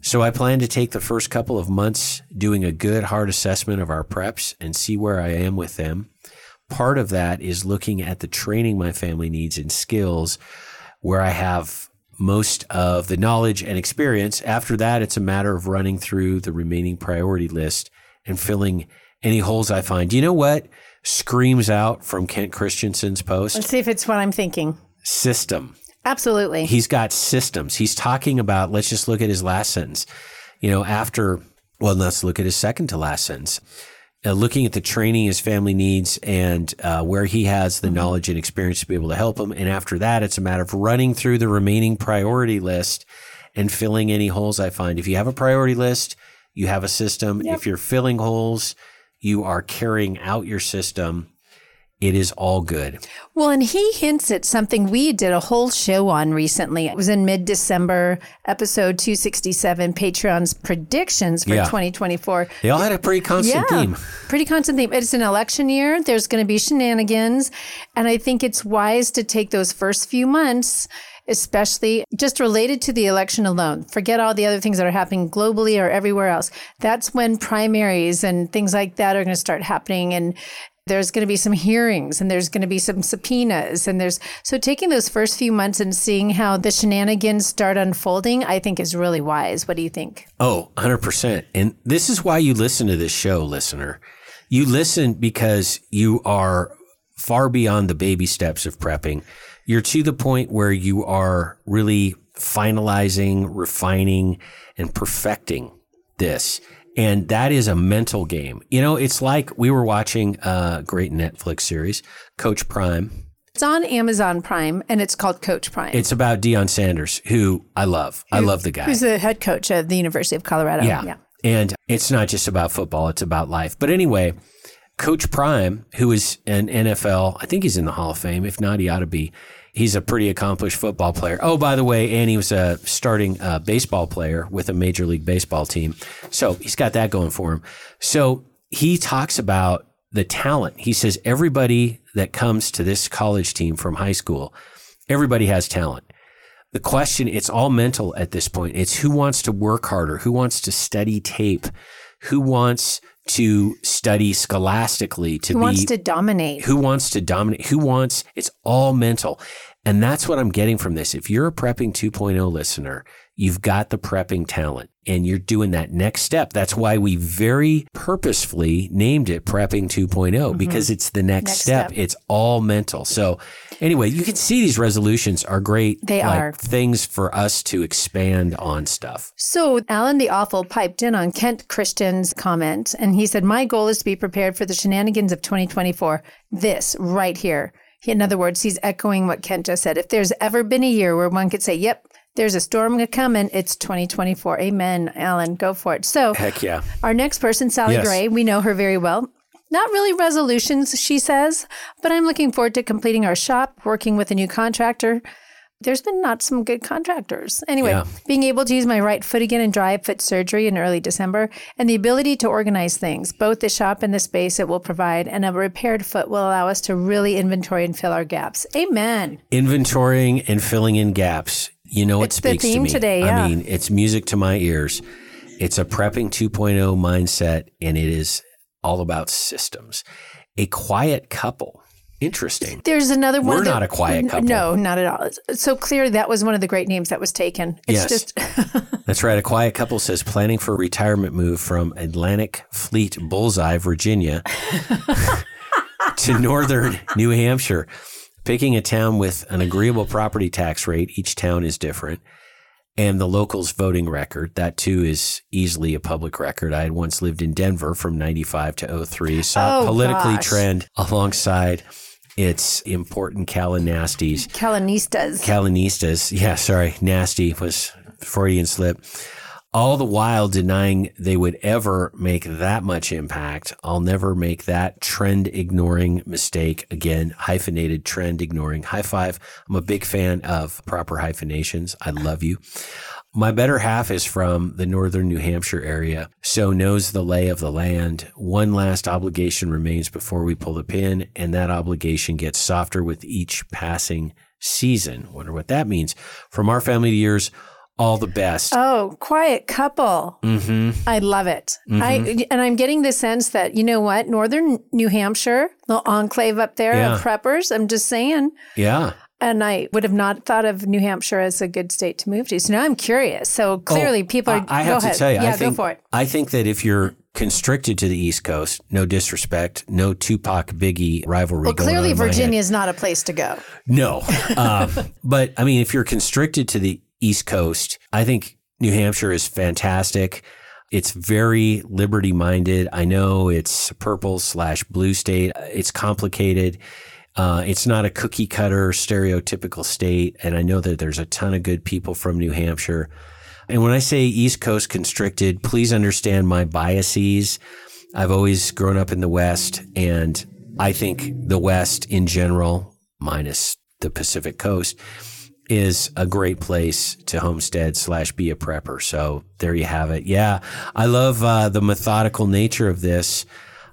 So I plan to take the first couple of months doing a good hard assessment of our preps and see where I am with them. Part of that is looking at the training my family needs and skills where I have most of the knowledge and experience. After that, it's a matter of running through the remaining priority list and filling any holes I find. You know what screams out from Kent Christensen's post? Let's see if it's what I'm thinking. System Absolutely. he's got systems. He's talking about, let's just look at his last sentence. You know, after, well, let's look at his second to last sentence. Uh, looking at the training his family needs and uh, where he has the knowledge and experience to be able to help him. And after that, it's a matter of running through the remaining priority list and filling any holes I find. If you have a priority list, you have a system. If you're filling holes, you are carrying out your system. It is all good. Well, and he hints at something we did a whole show on recently. It was in mid December, episode 267, Patreon's predictions for Yeah. 2024. They all had a pretty constant theme. Pretty constant theme. It's an election year. There's going to be shenanigans. And I think it's wise to take those first few months, especially just related to the election alone. Forget all the other things that are happening globally or everywhere else. That's when primaries and things like that are going to start happening. And there's going to be some hearings and there's going to be some subpoenas and there's so taking those first few months and seeing how the shenanigans start unfolding i think is really wise what do you think Oh, 100%. And this is why you listen to this show, listener. You listen because you are far beyond the baby steps of prepping. You're to the point where you are really finalizing, refining, and perfecting this. And that is a mental game. You know, it's like we were watching a great Netflix series, Coach Prime. it's on amazon prime and it's called coach prime It's about Deion Sanders, who I love. I love the guy. who's the head coach of the university of colorado Yeah. Yeah. And it's not just about football, it's about life. But anyway, Coach Prime, who is an NFL, I think he's in the Hall of Fame. If not, he ought to be. He's a pretty accomplished football player. Oh, by the way, and he was a starting uh, baseball player with a Major League Baseball team. So he's got that going for him. So he talks about the talent. He says everybody that comes to this college team from high school, everybody has talent. The question, it's all mental at this point. It's who wants to work harder, who wants to study tape, who wants to study scholastically, to Who be wants to dominate? who wants to dominate, who wants, it's all mental. And that's what I'm getting from this. If you're a Prepping 2.0 listener, you've got the prepping talent and you're doing that next step. That's why we very purposefully named it Prepping 2.0 mm-hmm. because it's the next, Next step. step. It's all mental. So anyway, you can see these resolutions are great. They like, are. things for us to expand on stuff. So Alan the Awful piped in on Kent Christian's comment, and he said, "My goal is to be prepared for the shenanigans of 2024. This right here." In other words, he's echoing what Kent just said. If there's ever been a year where one could say, "Yep." There's a storm coming. It's 2024. Amen, Alan. Go for it. So, Heck yeah. Our next person, Sally Yes. Gray, we know her very well. Not really resolutions, she says, but I'm looking forward to completing our shop, working with a new contractor. There's been not some good contractors. Anyway, Yeah. being able to use my right foot again and dry foot surgery in early December, and the ability to organize things, both the shop and the space it will provide, and a repaired foot will allow us to really inventory and fill our gaps. Amen. Inventorying and filling in gaps. You know, it It's the speaks to theme me. today, yeah. I mean, it's music to my ears. It's a prepping 2.0 mindset, and it is all about systems. A quiet couple. Interesting. There's another one. We're that- not a quiet couple. No, not at all. So clearly, that was one of the great names that was taken. It's Yes. just That's right. A quiet couple says planning for a retirement move from Atlantic Fleet Bullseye, Virginia to northern New Hampshire. Picking a town with an agreeable property tax rate, each town is different, and the locals' voting record. That too is easily a public record. I had once lived in Denver from 95 to 03, saw Oh, it politically gosh. trend alongside its important Calanasties. Calanistas. Calanistas. Yeah, sorry. Nasty was Freudian slip. All the while denying they would ever make that much impact. I'll never make that trend ignoring mistake again. Hyphenated trend ignoring. High five. I'm a big fan of proper hyphenations. I love you. My better half is from the northern New Hampshire area, so knows the lay of the land. One last obligation remains before we pull the pin, and that obligation gets softer with each passing season. Wonder what that means. From our family to yours, all the best. Oh, quiet couple. hmm I love it. I and I'm getting the sense that you know what, Northern New Hampshire, little enclave up there Yeah. of preppers. I'm just saying. Yeah. And I would have not thought of New Hampshire as a good state to move to. So now I'm curious. So clearly, Oh, people are. I, I have ahead. to tell you, yeah, I think, go for it. I think that if you're constricted to the East Coast, no disrespect, no Tupac Biggie rivalry. Well, going clearly, on in my head. Virginia is not a place to go. No. Um, but I mean, if you're constricted to the East Coast, I think New Hampshire is fantastic. It's very liberty minded. I know it's purple slash blue state. It's complicated. Uh, it's not a cookie cutter stereotypical state. And I know that there's a ton of good people from New Hampshire. And when I say East Coast constricted, please understand my biases. I've always grown up in the West, and I think the West in general, minus the Pacific Coast, is a great place to homestead slash be a prepper. So there you have it. Yeah, I love uh, the methodical nature of this.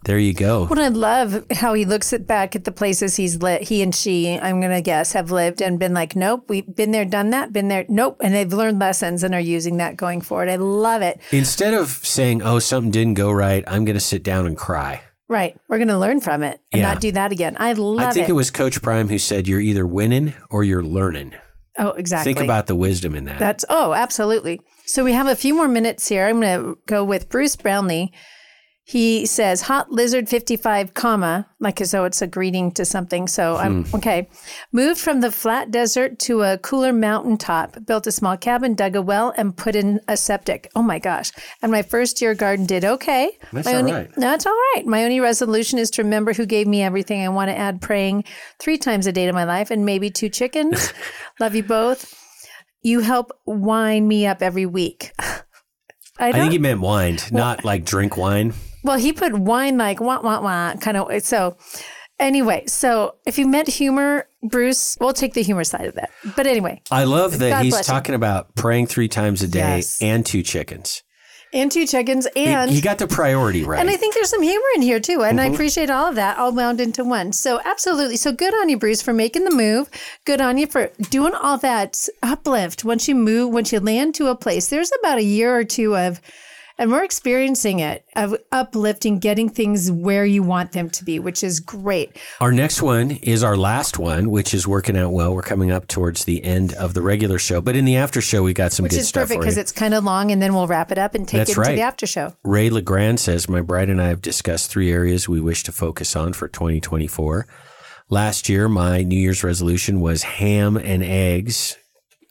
There you go. Well, I love how he looks at back at the places he's lit. He and she, I'm gonna guess, have lived and been like, nope, we've been there, done that, been there, nope, and they've learned lessons and are using that going forward. I love it. Instead of saying, "Oh, something didn't go right," I'm going to sit down and cry. Right, we're gonna learn from it and Yeah. not do that again. I love I think it. it was Coach Prime who said, "You're either winning or you're learning." Oh, exactly. Think about the wisdom in that. That's oh, absolutely. So we have a few more minutes here. I'm going to go with Bruce Brownlee. He says hot lizard 55 comma like as though it's a greeting to something. So I'm hmm. okay. Moved from the flat desert to a cooler mountaintop, built a small cabin, dug a well and put in a septic. Oh my gosh. And my first year garden did okay. That's my all only, right. That's all right. My only resolution is to remember who gave me everything. I want to add praying 3 times a day to my life and maybe two chickens. Love you both. You help wind me up every week. I I think he meant wine, not like drink wine. Well, he put wine like wah wah wah kind of. So anyway, so if you meant humor, Bruce, we'll take the humor side of that. But anyway, I love that God he's bless him. talking about praying three times a day Yes. and two chickens. and two chickens, and he, got the priority right. And I think there's some humor in here too. And I Mm-hmm. appreciate all of that all wound into one. So absolutely. So good on you, Bruce, for making the move. Good on you for doing all that uplift. Once you move, once you land to a place, there's about a year or two of and we're experiencing it of uplifting, getting things where you want them to be, which is great. Our next one is our last one, which is working out well. We're coming up towards the end of the regular show, but in the after show, we got some Which good is stuff perfect because it's kind of long and then we'll wrap it up and take That's it right. the after show. Ray LeGrand says, My bride and I have discussed three areas we wish to focus on for 2024. Last year, my New Year's resolution was ham and eggs.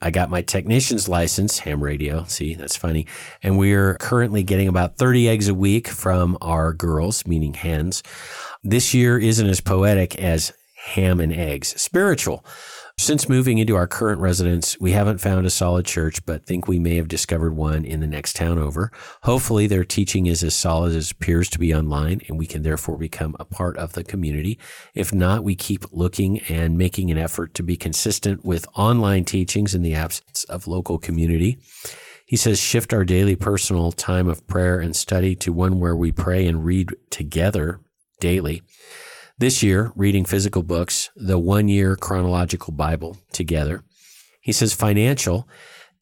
I got my technician's license, ham radio. See, that's funny. And we're currently getting about 30 eggs a week from our girls, meaning hens. This year isn't as poetic as ham and eggs, spiritual. Since moving into our current residence, we haven't found a solid church, but think we may have discovered one in the next town over. Hopefully, their teaching is as solid as appears to be online, and we can therefore become a part of the community. If not, we keep looking and making an effort to be consistent with online teachings in the absence of local community. He says, shift our daily personal time of prayer and study to one where we pray and read together daily. This year, reading physical books, the one year chronological Bible together. He says, financial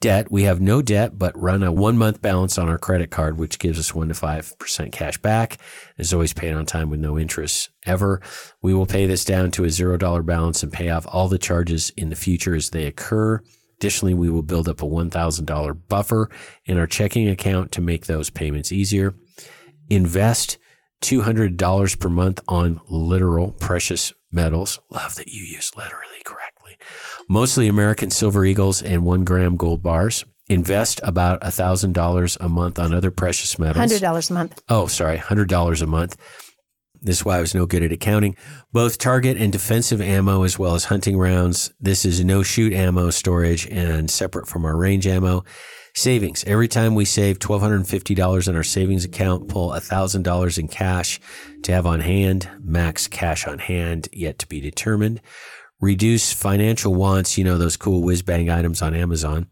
debt. We have no debt, but run a one month balance on our credit card, which gives us one to 5% cash back. Is always paid on time with no interest ever. We will pay this down to a $0 balance and pay off all the charges in the future as they occur. Additionally, we will build up a $1,000 buffer in our checking account to make those payments easier. Invest $200 per month on literal precious metals. Love that you use literally correctly. Mostly American silver eagles and one gram gold bars. Invest about $1,000 a month on other precious metals. $100 a month. Oh, sorry, $100 a month. This is why I was no good at accounting. Both target and defensive ammo, as well as hunting rounds. This is no shoot ammo storage and separate from our range ammo. Savings. Every time we save $1,250 in our savings account, pull $1,000 in cash to have on hand. Max cash on hand yet to be determined. Reduce financial wants. You know, those cool whiz bang items on Amazon.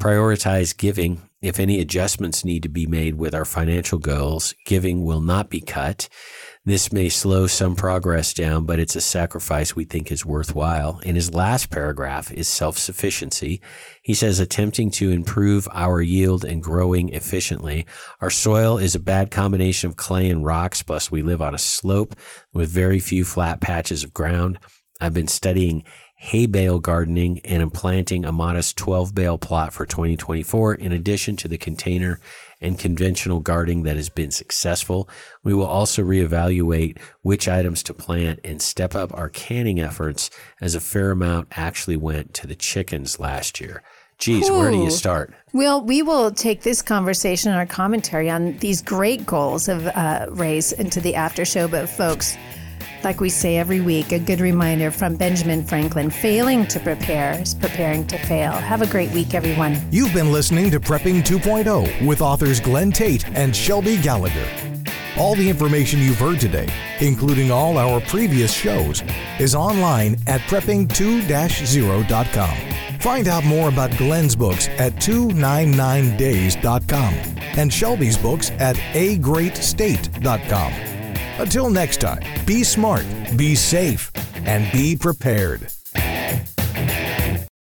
Prioritize giving. If any adjustments need to be made with our financial goals, giving will not be cut. This may slow some progress down, but it's a sacrifice we think is worthwhile. In his last paragraph is self sufficiency. He says, attempting to improve our yield and growing efficiently. Our soil is a bad combination of clay and rocks, plus we live on a slope with very few flat patches of ground. I've been studying hay bale gardening and am planting a modest 12 bale plot for 2024 in addition to the container and conventional gardening that has been successful. We will also reevaluate which items to plant and step up our canning efforts as a fair amount actually went to the chickens last year. Geez, where do you start? Well, we will take this conversation and our commentary on these great goals of uh, Ray's into the after show. But, folks, like we say every week, a good reminder from Benjamin Franklin failing to prepare is preparing to fail. Have a great week, everyone. You've been listening to Prepping 2.0 with authors Glenn Tate and Shelby Gallagher. All the information you've heard today, including all our previous shows, is online at prepping2-0.com. Find out more about Glenn's books at 299days.com and Shelby's books at agreatstate.com. Until next time, be smart, be safe, and be prepared.